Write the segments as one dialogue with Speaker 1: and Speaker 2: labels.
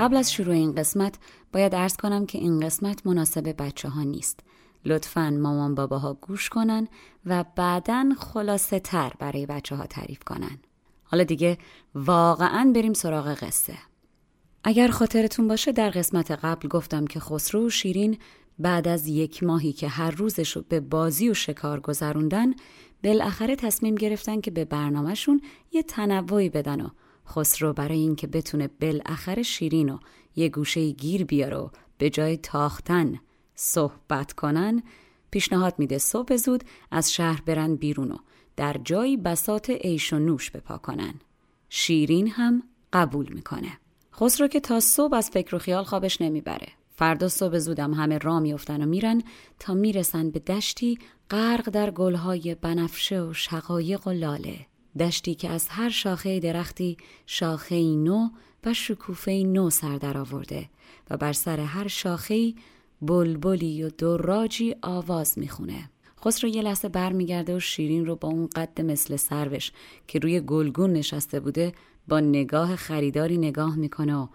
Speaker 1: قبل از شروع این قسمت باید ارز کنم که این قسمت مناسب بچه ها نیست. لطفا مامان باباها گوش کنن و بعدا خلاصه تر برای بچه ها تعریف کنن. حالا دیگه واقعا بریم سراغ قصه. اگر خاطرتون باشه در قسمت قبل گفتم که خسرو و شیرین بعد از یک ماهی که هر روزش رو به بازی و شکار گذروندن بالاخره تصمیم گرفتن که به برنامهشون یه تنوعی بدن و خسرو برای اینکه بتونه بالاخره شیرین و یه گوشه گیر بیاره و به جای تاختن صحبت کنن پیشنهاد میده صبح زود از شهر برن بیرون و در جایی بسات عیش و نوش بپا کنن. شیرین هم قبول می‌کنه. خسرو که تا صبح از فکر و خیال خوابش نمی‌بره. فردا صبح زودم همه را میفتن و میرن تا می‌رسن به دشتی غرق در گلهای بنفشه و شقایق و لاله. دشتی که از هر شاخه درختی شاخه نو و شکوفه نو سر در آورده و بر سر هر شاخه بلبلی و دراجی آواز می‌خونه. خسرو یه لحظه برمیگرده و شیرین رو با اون قد مثل سروش که روی گلگون نشسته بوده با نگاه خریداری نگاه می‌کنه و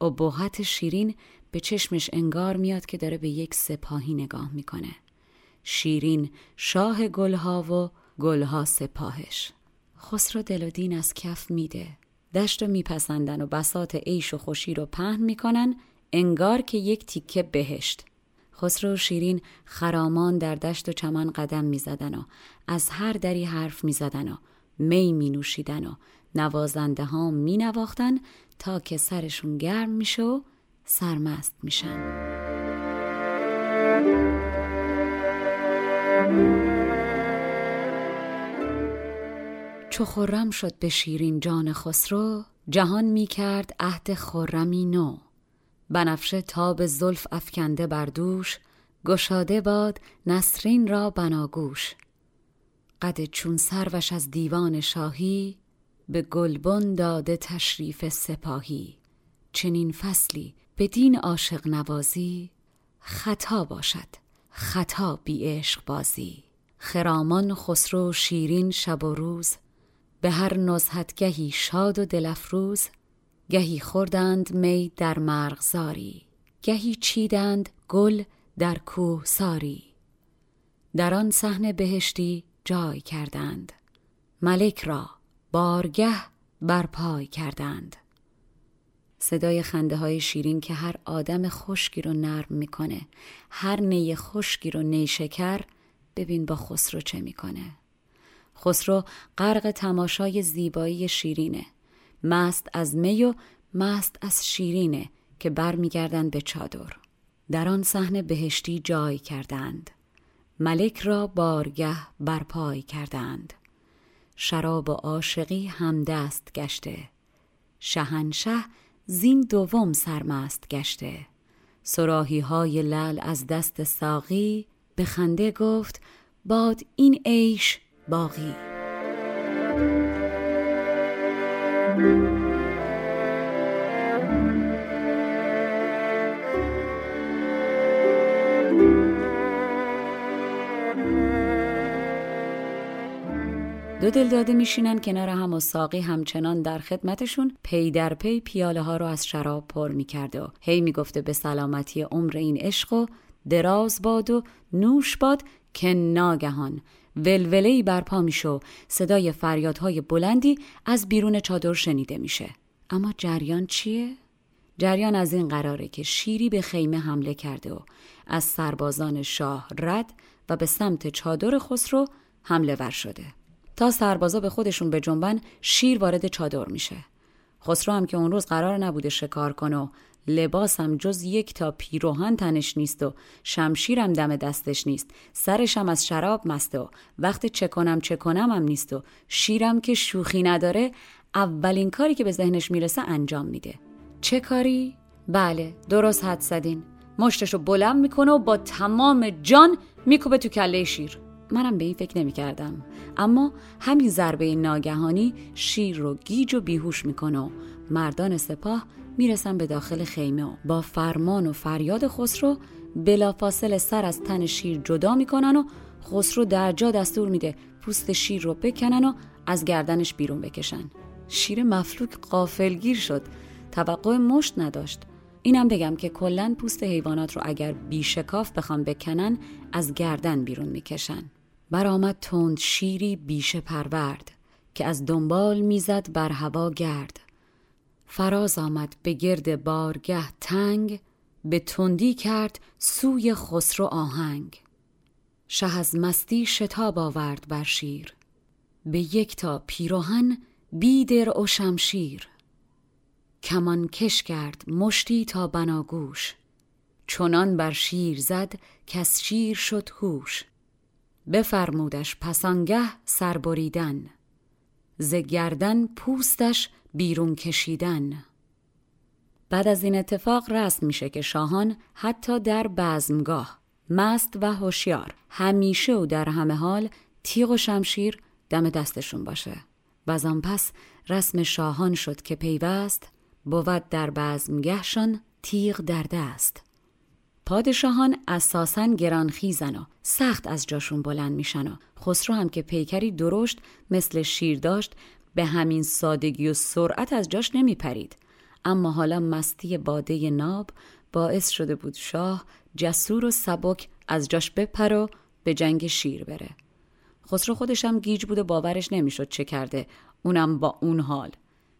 Speaker 1: ابهت شیرین به چشمش انگار میاد که داره به یک سپاهی نگاه می‌کنه. شیرین شاه گلها و گلها سپاهش. خسرو دل و دین از کف میده. دشت رو میپسندن و بسات عیش و خوشی رو پهن می‌کنن انگار که یک تیکه بهشت. خسرو و شیرین خرامان در دشت و چمن قدم می‌زدن و از هر دری حرف می‌زدن و می می نوشیدن و نوازنده ها می تا که سرشون گرم میشه و سرمست میشن. چو خرم شد به شیرین جان خسرو جهان می کرد عهد خرمی نو. بنفشه تاب زلف افکنده بر دوش گشاده باد نسرین را بناگوش. قد چون سروش از دیوان شاهی به گلبن داده تشریف سپاهی. چنین فصلی بدین عاشق نوازی خطا باشد خطا بی عشق بازی. خرامان خسرو شیرین شب و روز به هر نزهتگهی شاد و دلفروز گهی خوردند می در مرغزاری گهی چیدند گل در کوه ساری در آن صحنه بهشتی جای کردند ملک را بارگه برپای کردند. صدای خنده های شیرین که هر آدم خشکی رو نرم می‌کنه هر نی خشکی رو نیشکر ببین با خسرو چه می‌کنه. خسرو غرق تماشای زیبایی شیرینه. مست از می و مست از شیرینه که برمیگردند به چادر. در آن صحنه بهشتی جای کردند. ملک را بارگه برپای کردند. شراب و عاشقی همدست گشته. شهنشه زین دوم سرمست گشته. سراحی های لل از دست ساقی به خنده گفت باد این عیش باقی. دو دل داده میشینن کنار هم و ساقی همچنان در خدمتشون پی در پی پیاله ها رو از شراب پر می‌کرد و هی می‌گفته به سلامتی عمر این عشق و دراز باد و نوش باد که ناگهان ولولهی برپا میشه و صدای فریادهای بلندی از بیرون چادر شنیده میشه. اما جریان چیه؟ جریان از این قراره که شیری به خیمه حمله کرده و از سربازان شاه رد و به سمت چادر خسرو حمله ور شده. تا سربازا به خودشون به جنبن شیر وارد چادر میشه. خسرو هم که اون روز قرار نبوده شکار کنه و لباسم جز یک تا پیروهن تنش نیست و شمشیرم دم دستش نیست سرشم از شراب مسته و وقت چه کنم چه کنم هم نیست و شیرم که شوخی نداره اولین کاری که به ذهنش می‌رسه انجام میده چه کاری؟ بله درست حد زدین مشتشو بلند می‌کنه و با تمام جان میکوبه تو کله شیر منم به این فکر نمی کردم. اما همین ضربه ناگهانی شیر رو گیج و بیهوش می‌کنه و مردان سپاه می‌رسن به داخل خیمه. و با فرمان و فریاد خسرو بلافاصله سر از تن شیر جدا می‌کنن و خسرو در جا دستور میده پوست شیر رو بکنن و از گردنش بیرون بکشن. شیر مفلوک قافلگیر شد. توقع مشت نداشت. اینم بگم که کلا پوست حیوانات رو اگر بیشکاف بخوام بکنن از گردن بیرون می‌کشن. برآمد تند شیری بیشه پرورد که از دنبال می‌زد بر هوا گرد. فراز آمد به گرد بارگه تنگ به تندی کرد سوی خسرو آهنگ. شه از مستی شتاب آورد بر شیر به یک تا پیروهن بیدر و شمشیر. کمان کش کرد مشتی تا بناگوش چنان بر شیر زد کس شیر شد هوش. بفرمودش پسانگه سربریدن ز گردن پوستش بیرون کشیدن. بعد از این اتفاق رسم میشه که شاهان حتی در بزمگاه مست و هوشیار همیشه و در همه حال تیغ و شمشیر دم دستشون باشه. و آن پس رسم شاهان شد که پیوست بود در بزمگهشان تیغ در دست. پادشاهان اساسا گرانخیزن و سخت از جاشون بلند میشن و خسرو هم که پیکری درشت مثل شیر داشت به همین سادگی و سرعت از جاش نمیپرید. اما حالا مستی باده ناب باعث شده بود شاه جسور و سبک از جاش بپر و به جنگ شیر بره. خسرو خودشم گیج بود و باورش نمی‌شد چه کرده. اونم با اون حال.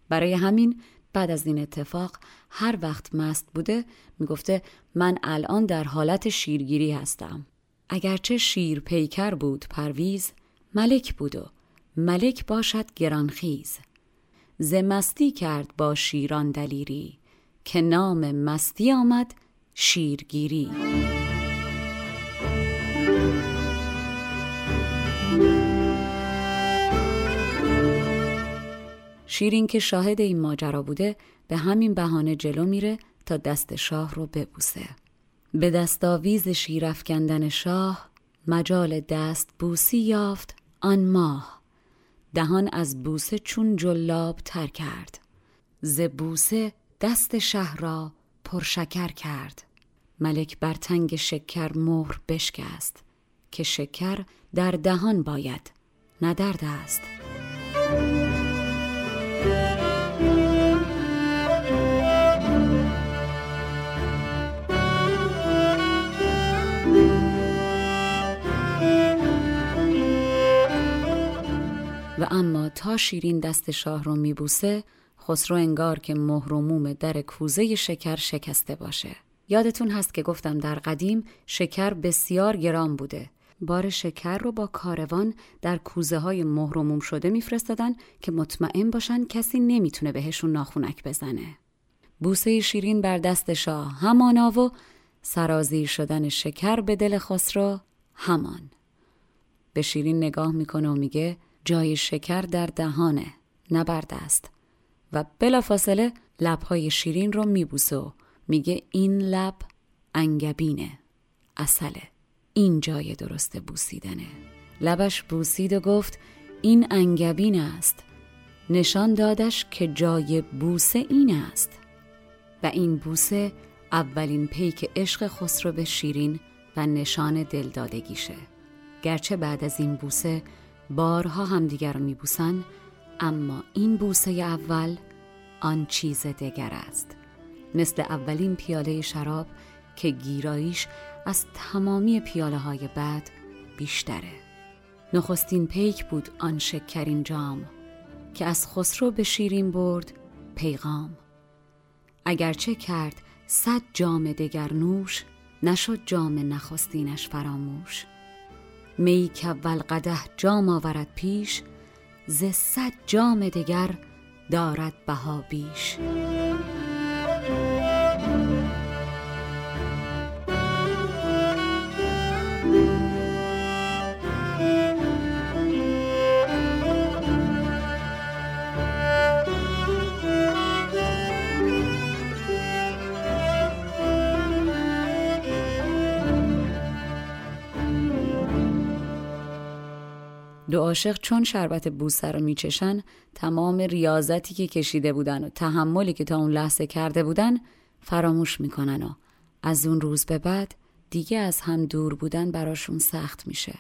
Speaker 1: برای همین بعد از این اتفاق هر وقت مست بوده می‌گفته من الان در حالت شیرگیری هستم. اگرچه شیر پیکر بود پرویز ملک بود و ملک باشد گرانخیز. ز مستی کرد با شیران دلیری که نام مستی آمد شیرگیری. شیرین که شاهد این ماجرا بوده به همین بهانه جلو میره تا دست شاه رو ببوسه. به دستاویز شیرافکندن شاه مجال دست بوسی یافت آن ماه. دهان از بوسه چون جلاب تر کرد. ز بوسه دست شه را پرشکر کرد. ملک بر تنگ شکر مهر بشکست که شکر در دهان باید نه در دست و اما تا شیرین دست شاه رو میبوسه خسرو انگار که مهرموم در کوزه شکر شکسته باشه. یادتون هست که گفتم در قدیم شکر بسیار گران بوده. بار شکر رو با کاروان در کوزه های مهرموم شده میفرستادن که مطمئن باشن کسی نمی‌تونه بهشون ناخونک بزنه. بوسه شیرین بر دست شاه همانا و سرازیر شدن شکر به دل خسرو همان. به شیرین نگاه می‌کنه و میگه جای شکر در دهانه نه بر دست و بلافاصله لبهای شیرین رو میبوسه و میگه این لب انگبینه اصله. این جای درست بوسیدنه. لبش بوسید و گفت این انگبین است. نشان دادش که جای بوسه این است. و این بوسه اولین پیک عشق خسرو به شیرین و نشان دلدادگیشه. گرچه بعد از این بوسه بارها همدیگر رو میبوسن اما این بوسه اول آن چیز دیگر است. مثل اولین پیاله شراب که گیراییش از تمامی پیاله های بعد بیشتره. نخستین پیک بود آن شکرین جام که از خسرو به شیرین برد پیغام. اگرچه کرد صد جام دگر نوش نشد جام نخستینش فراموش. می که اول قده جام آورد پیش ز صد جام دگر دارد بها بیش. دو عاشق چون شربت بوسه رو میچشن تمام ریاضتی که کشیده بودن و تحملی که تا اون لحظه کرده بودن فراموش می‌کنن و از اون روز به بعد دیگه از هم دور بودن براشون سخت میشه.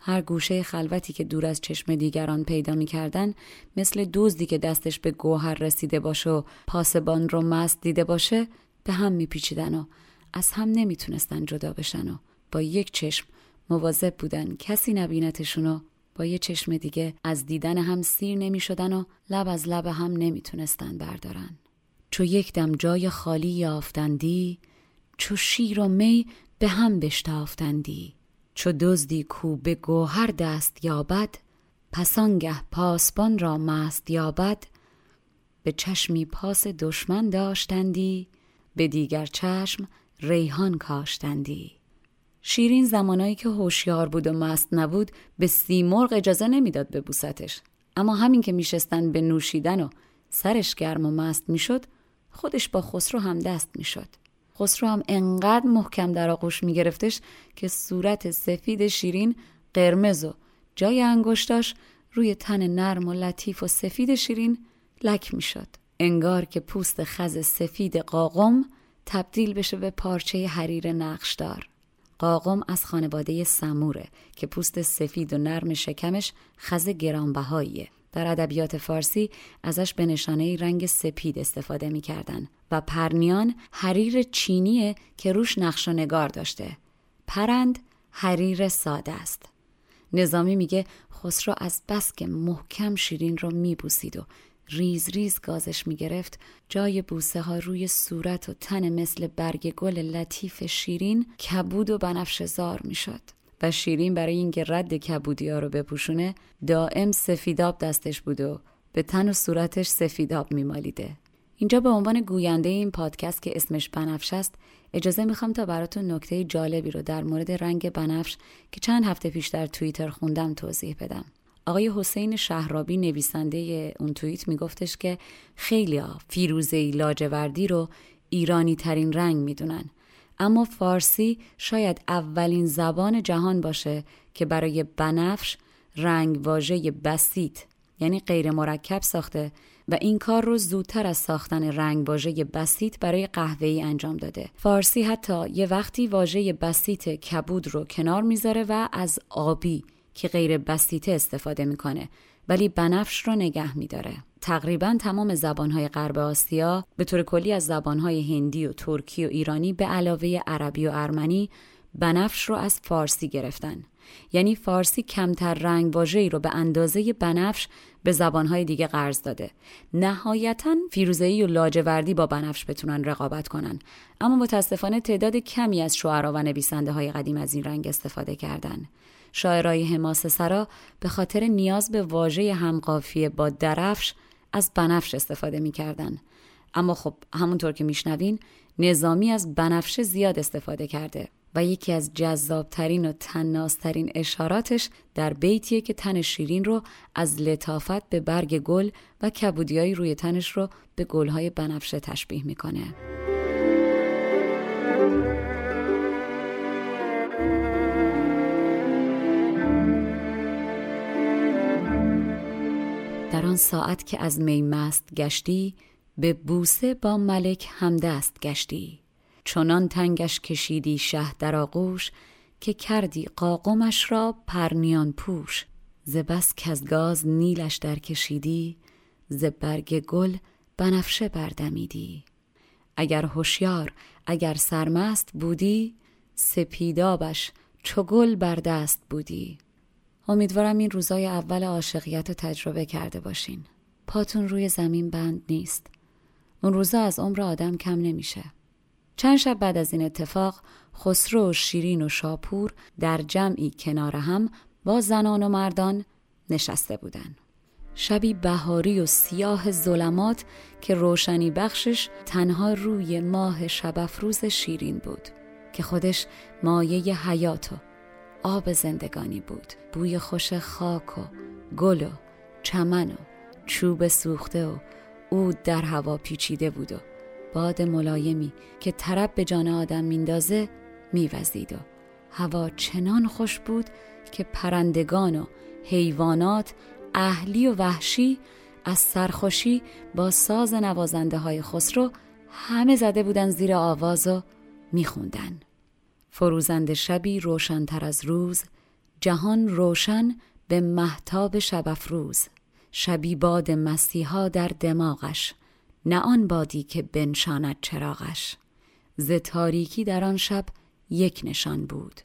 Speaker 1: هر گوشه خلوتی که دور از چشم دیگران پیدا می‌کردن مثل دزدی که دستش به گوهر رسیده باشه و پاسبان رو مست دیده باشه به هم میپیچیدن و از هم نمی‌تونستن جدا بشن و با یک چشم مواظب بودن کسی نبینتشون و با یه چشم دیگه از دیدن هم سیر نمی شدن و لب از لب هم نمی‌تونستن بردارن. چو یک دم جای خالی یافتندی چو شیر و می به هم بشتافتندی. چو دزدی کو به گوهر دست یابد پسانگه پاسبان را مست یابد. به چشمی پاس دشمن داشتندی به دیگر چشم ریحان کاشتندی. شیرین زمانایی که هوشیار بود و مست نبود به سیمرغ اجازه نمی‌داد به بوستش اما همین که میشستن به نوشیدن و سرش گرم و مست می‌شد خودش با خسرو هم دست می‌شد. خسرو هم انقدر محکم در آغوش میگرفتش که صورت سفید شیرین قرمز و جای انگشتاش روی تن نرم و لطیف و سفید شیرین لک می‌شد. انگار که پوست خز سفید قاقم تبدیل بشه به پارچه حریر نقشدار. قاقم از خانواده سموره که پوست سفید و نرم شکمش خز گرانبهاییه. در ادبیات فارسی ازش به نشانه رنگ سپید استفاده می‌کردن و پرنیان حریر چینیه که روش نقش و نگار داشته. پرند حریر ساده است. نظامی میگه خسرو از بس که محکم شیرین رو میبوسید و ریز ریز گازش می‌گرفت. جای بوسه ها روی صورت و تن مثل برگ گل لطیف شیرین کبود و بنفش زار می‌شد. و شیرین برای اینکه رد کبودی ها رو بپوشونه دائم سفیداب دستش بود و به تن و صورتش سفیداب میمالیده. اینجا به عنوان گوینده این پادکست که اسمش بنفش است اجازه می‌خوام تا براتون نکته جالبی رو در مورد رنگ بنفش که چند هفته پیش در توییتر خوندم توضیح بدم. آقای حسین شهرابی نویسنده اون توییت میگفتش که خیلی ها فیروزه لاجوردی رو ایرانی ترین رنگ می‌دونن اما فارسی شاید اولین زبان جهان باشه که برای بنفش رنگ واژه بسیط یعنی غیر مرکب ساخته و این کار رو زودتر از ساختن رنگ واژه بسیط برای قهوه‌ای انجام داده. فارسی حتی یه وقتی واژه بسیط کبود رو کنار می‌ذاره و از آبی که غیر بسیطه استفاده می‌کنه ولی بنفش رو نگه میداره. تقریبا تمام زبانهای غرب آسیا به طور کلی از زبانهای هندی و ترکی و ایرانی به علاوه عربی و ارمنی بنفش رو از فارسی گرفتن. یعنی فارسی کمتر رنگ واژه‌ای رو به اندازه بنفش به زبانهای دیگه قرض داده. نهایتا فیروزه‌ای و لاجوردی با بنفش بتونن رقابت کنن. اما متاسفانه تعداد کمی از شعرا و نویسنده های قدیم از این رنگ استفاده کردن. شاعرای حماسه سرا به خاطر نیاز به واژه همقافیه با درفش از بنفش استفاده می‌کردن. اما خب همونطور که میشنوین نظامی از بنفش زیاد استفاده کرده و یکی از جذابترین و تنازترین اشاراتش در بیتیه که تن شیرین رو از لطافت به برگ گل و کبودیایی روی تنش رو به گلهای بنفشه تشبیه می‌کنه. در آن ساعت که از می مست گشتی به بوسه با ملک همدست گشتی. چنان تنگش کشیدی شه در آغوش که کردی قاقمش را پرنیان پوش. ز بس از گاز نیلش در کشیدی ز برگ گل بنفشه بردمیدی اگر هوشیار اگر سرمست بودی سپیدابش چو گل بر دست بودی. امیدوارم این روزای اول عاشقیت رو تجربه کرده باشین. پاتون روی زمین بند نیست. اون روزا از عمر آدم کم نمیشه. چند شب بعد از این اتفاق خسرو و شیرین و شاپور در جمعی کنار هم با زنان و مردان نشسته بودند. شبی بهاری و سیاه ظلمات که روشنی بخشش تنها روی ماه شبافروز شیرین بود که خودش مایه حیات و آب زندگانی بود بوی خوش خاک و گل و چمن و چوب سوخته و اود در هوا پیچیده بود و باد ملایمی که طرب به جان آدم میندازه میوزید و هوا چنان خوش بود که پرندگان و حیوانات اهلی و وحشی از سرخوشی با ساز نوازنده های خسرو همه زده بودن زیر آواز و میخوندن. فروزند شبی روشنتر از روز جهان روشن به محتاب شب افروز. شبی باد مسیحا در دماغش نه آن بادی که بنشاند چراغش. ز تاریکی در آن شب یک نشان بود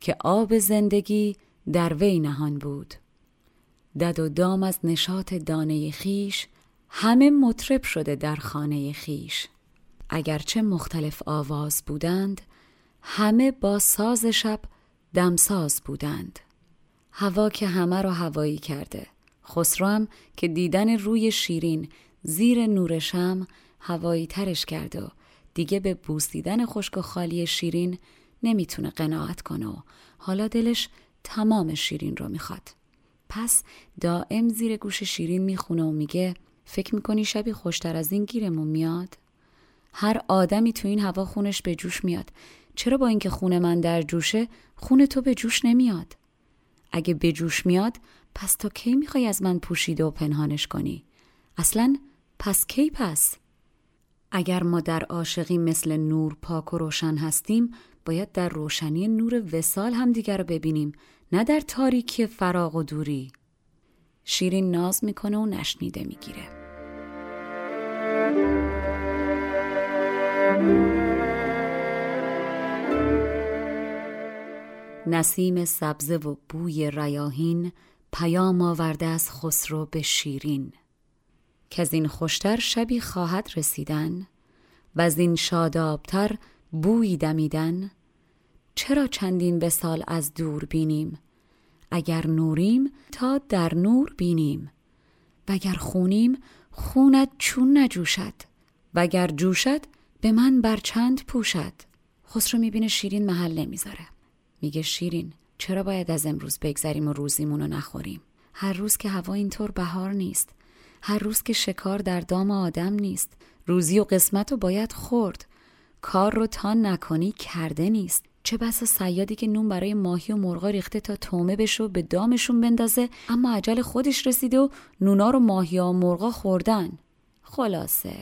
Speaker 1: که آب زندگی در وی نهان بود. دد و دام از نشاط دانه خیش همه مطرب شده در خانه خیش. اگرچه مختلف آواز بودند همه با ساز شب دمساز بودند. هوا که همه را هوایی کرده. خسرو هم که دیدن روی شیرین زیر نور شم هوایی ترش کرده و دیگه به بوسیدن خشک و خالی شیرین نمی‌تونه قناعت کنه و حالا دلش تمام شیرین رو می‌خواد. پس دائم زیر گوش شیرین می‌خونه و میگه فکر می‌کنی شبی خوشتر از این گیرمون میاد؟ هر آدمی تو این هوا خونش به جوش میاد. چرا با اینکه خون من در جوشه خون تو به جوش نمیاد؟ اگه به جوش میاد پس تا کی می‌خوای از من پوشیده و پنهانش کنی؟ اصلا پس کی پس؟ اگر ما در عاشقی مثل نور پاک و روشن هستیم باید در روشنی نور وسال هم دیگر رو ببینیم نه در تاریکی فراغ و دوری شیرین ناز می‌کنه و نشنیده می‌گیره نسیم سبزه و بوی ریاهین پیام آورده از خسرو به شیرین. که از این خوشتر شبی خواهد رسیدن و از این شادابتر بوی دمیدن. چرا چندین به سال از دور بینیم؟ اگر نوریم تا در نور بینیم. وگر خونیم خونت چون نجوشد. وگر جوشد به من بر چند پوشد. خسرو می‌بینه شیرین محل نمی‌ذاره. میگه شیرین چرا باید از امروز بگذریم و روزیمون رو نخوریم؟ هر روز که هوا اینطور بهار نیست هر روز که شکار در دام آدم نیست روزی و قسمت رو باید خورد. کار رو تا نکنی کرده نیست. چه بسا سیادی که نون برای ماهی و مرغا ریخته تا تومه بشه و به دامشون بندازه اما عجل خودش رسیده و نونا رو ماهی و مرغا خوردن. خلاصه.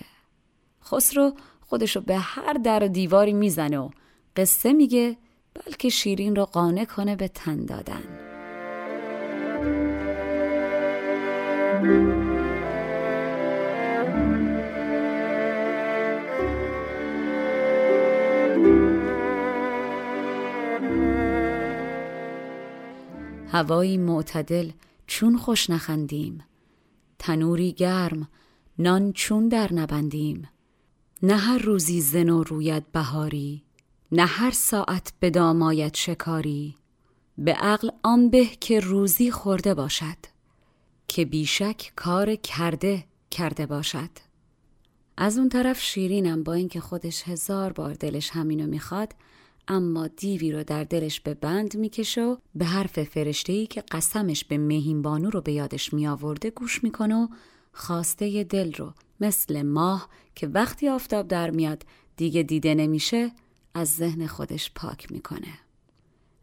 Speaker 1: خسرو خودشو به هر در و دیواری می‌زنه و قصه میگه بلکه شیرین رو قانع کنه به تن دادن. هوایی معتدل چون خوش نخندیم. تنوری گرم نان چون در نبندیم. نه هر روزی زن روید بهاری نه هر ساعت به دامایت شکاری به عقل آن به که روزی خورده باشد که بیشک کار کرده کرده باشد. از اون طرف شیرینم با اینکه خودش هزار بار دلش همینو می‌خواد اما دیوی رو در دلش به بند می‌کشه و به حرف فرشته که قسمش به مهین بانو رو به یادش میآورده گوش می‌کنه و خواسته دل رو مثل ماه که وقتی آفتاب در میاد دیگه دیده نمیشه از ذهن خودش پاک می‌کنه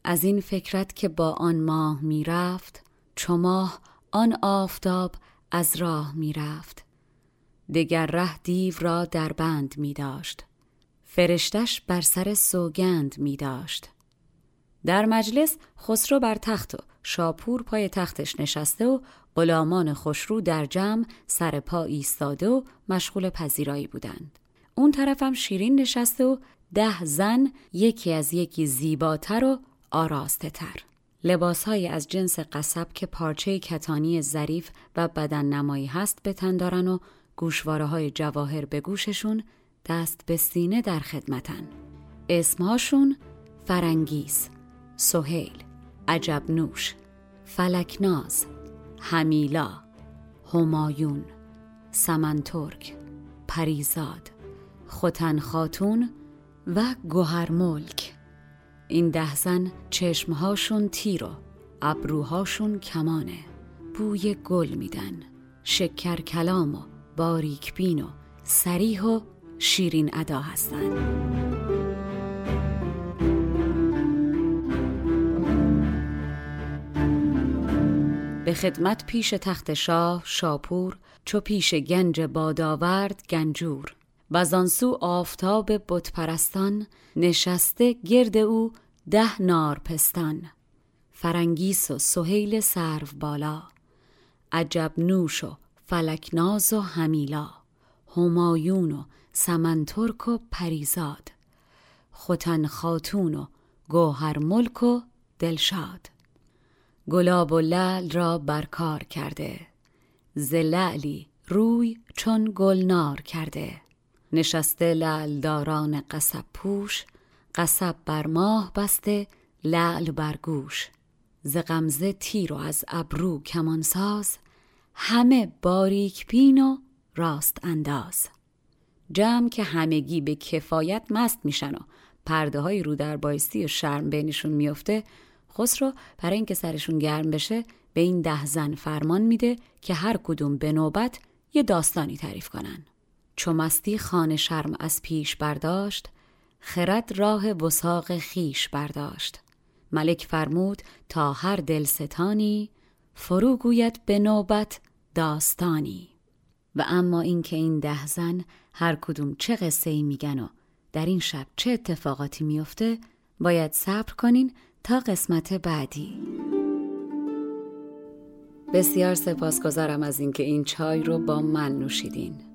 Speaker 1: از این فکرت که با آن ماه می‌رفت چو ماه آن آفتاب از راه می‌رفت دگر ره دیو را در بند می داشت فرشتش بر سر سوگند می داشت. در مجلس خسرو بر تخت و شاپور پای تختش نشسته و غلامان خوشرو در جمع سر پا ایستاده و مشغول پذیرایی بودند. اون طرفم شیرین نشسته و ده زن یکی از یکی زیباتر و آراسته تر. لباس های از جنس قصب که پارچه کتانی ظریف و بدن نمایی هست به تن دارن و گوشواره های جواهر به گوششون دست به سینه در خدمتن. اسمهاشون فرنگیز، سهیل، عجب نوش، فلکناز، همیلا، همایون، سمنترک، پریزاد، خوتن خاتون و گوهر ملک. این ده زن چشمهاشون تیر و ابروهاشون کمانه. بوی گل میدن شکر کلام و باریک بین و سریح و شیرین ادا هستن. به خدمت پیش تخت شاه شاپور چو پیش گنج باداورد گنجور. و سو آفتاب بتپرستان نشسته گرد او ده نارپستان فرنگیس و سهیل سرو بالا عجب نوش و فلکناز و همیلا. همایون و سمنترک و پریزاد. خوتن خاتون و گوهر ملک و دلشاد. گلاب و لعل را برکار کرده. زلعلی روی چون گلنار کرده. نشسته لعلداران قصب پوش قصب بر ماه بسته لعل بر گوش. ز غمزه تیر و از ابرو کمانساز همه باریک پین و راست انداز. جمع که همگی به کفایت مست میشن و پرده های رو در بایستی و شرم بینشون میفته خسرو برای اینکه سرشون گرم بشه به این ده زن فرمان میده که هر کدوم به نوبت یه داستانی تعریف کنن. چو مستی خانه شرم از پیش برداشت خرد راه وساق خیش برداشت. ملک فرمود تا هر دلستانی فرو گوید به نوبت داستانی. و اما اینکه این ده زن هر کدوم چه قصه ای میگن و در این شب چه اتفاقاتی میفته باید صبر کنین تا قسمت بعدی. بسیار سپاسگزارم از اینکه این چای رو با من نوشیدین.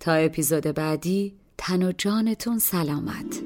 Speaker 1: تا اپیزود بعدی تن و جانتون سلامت.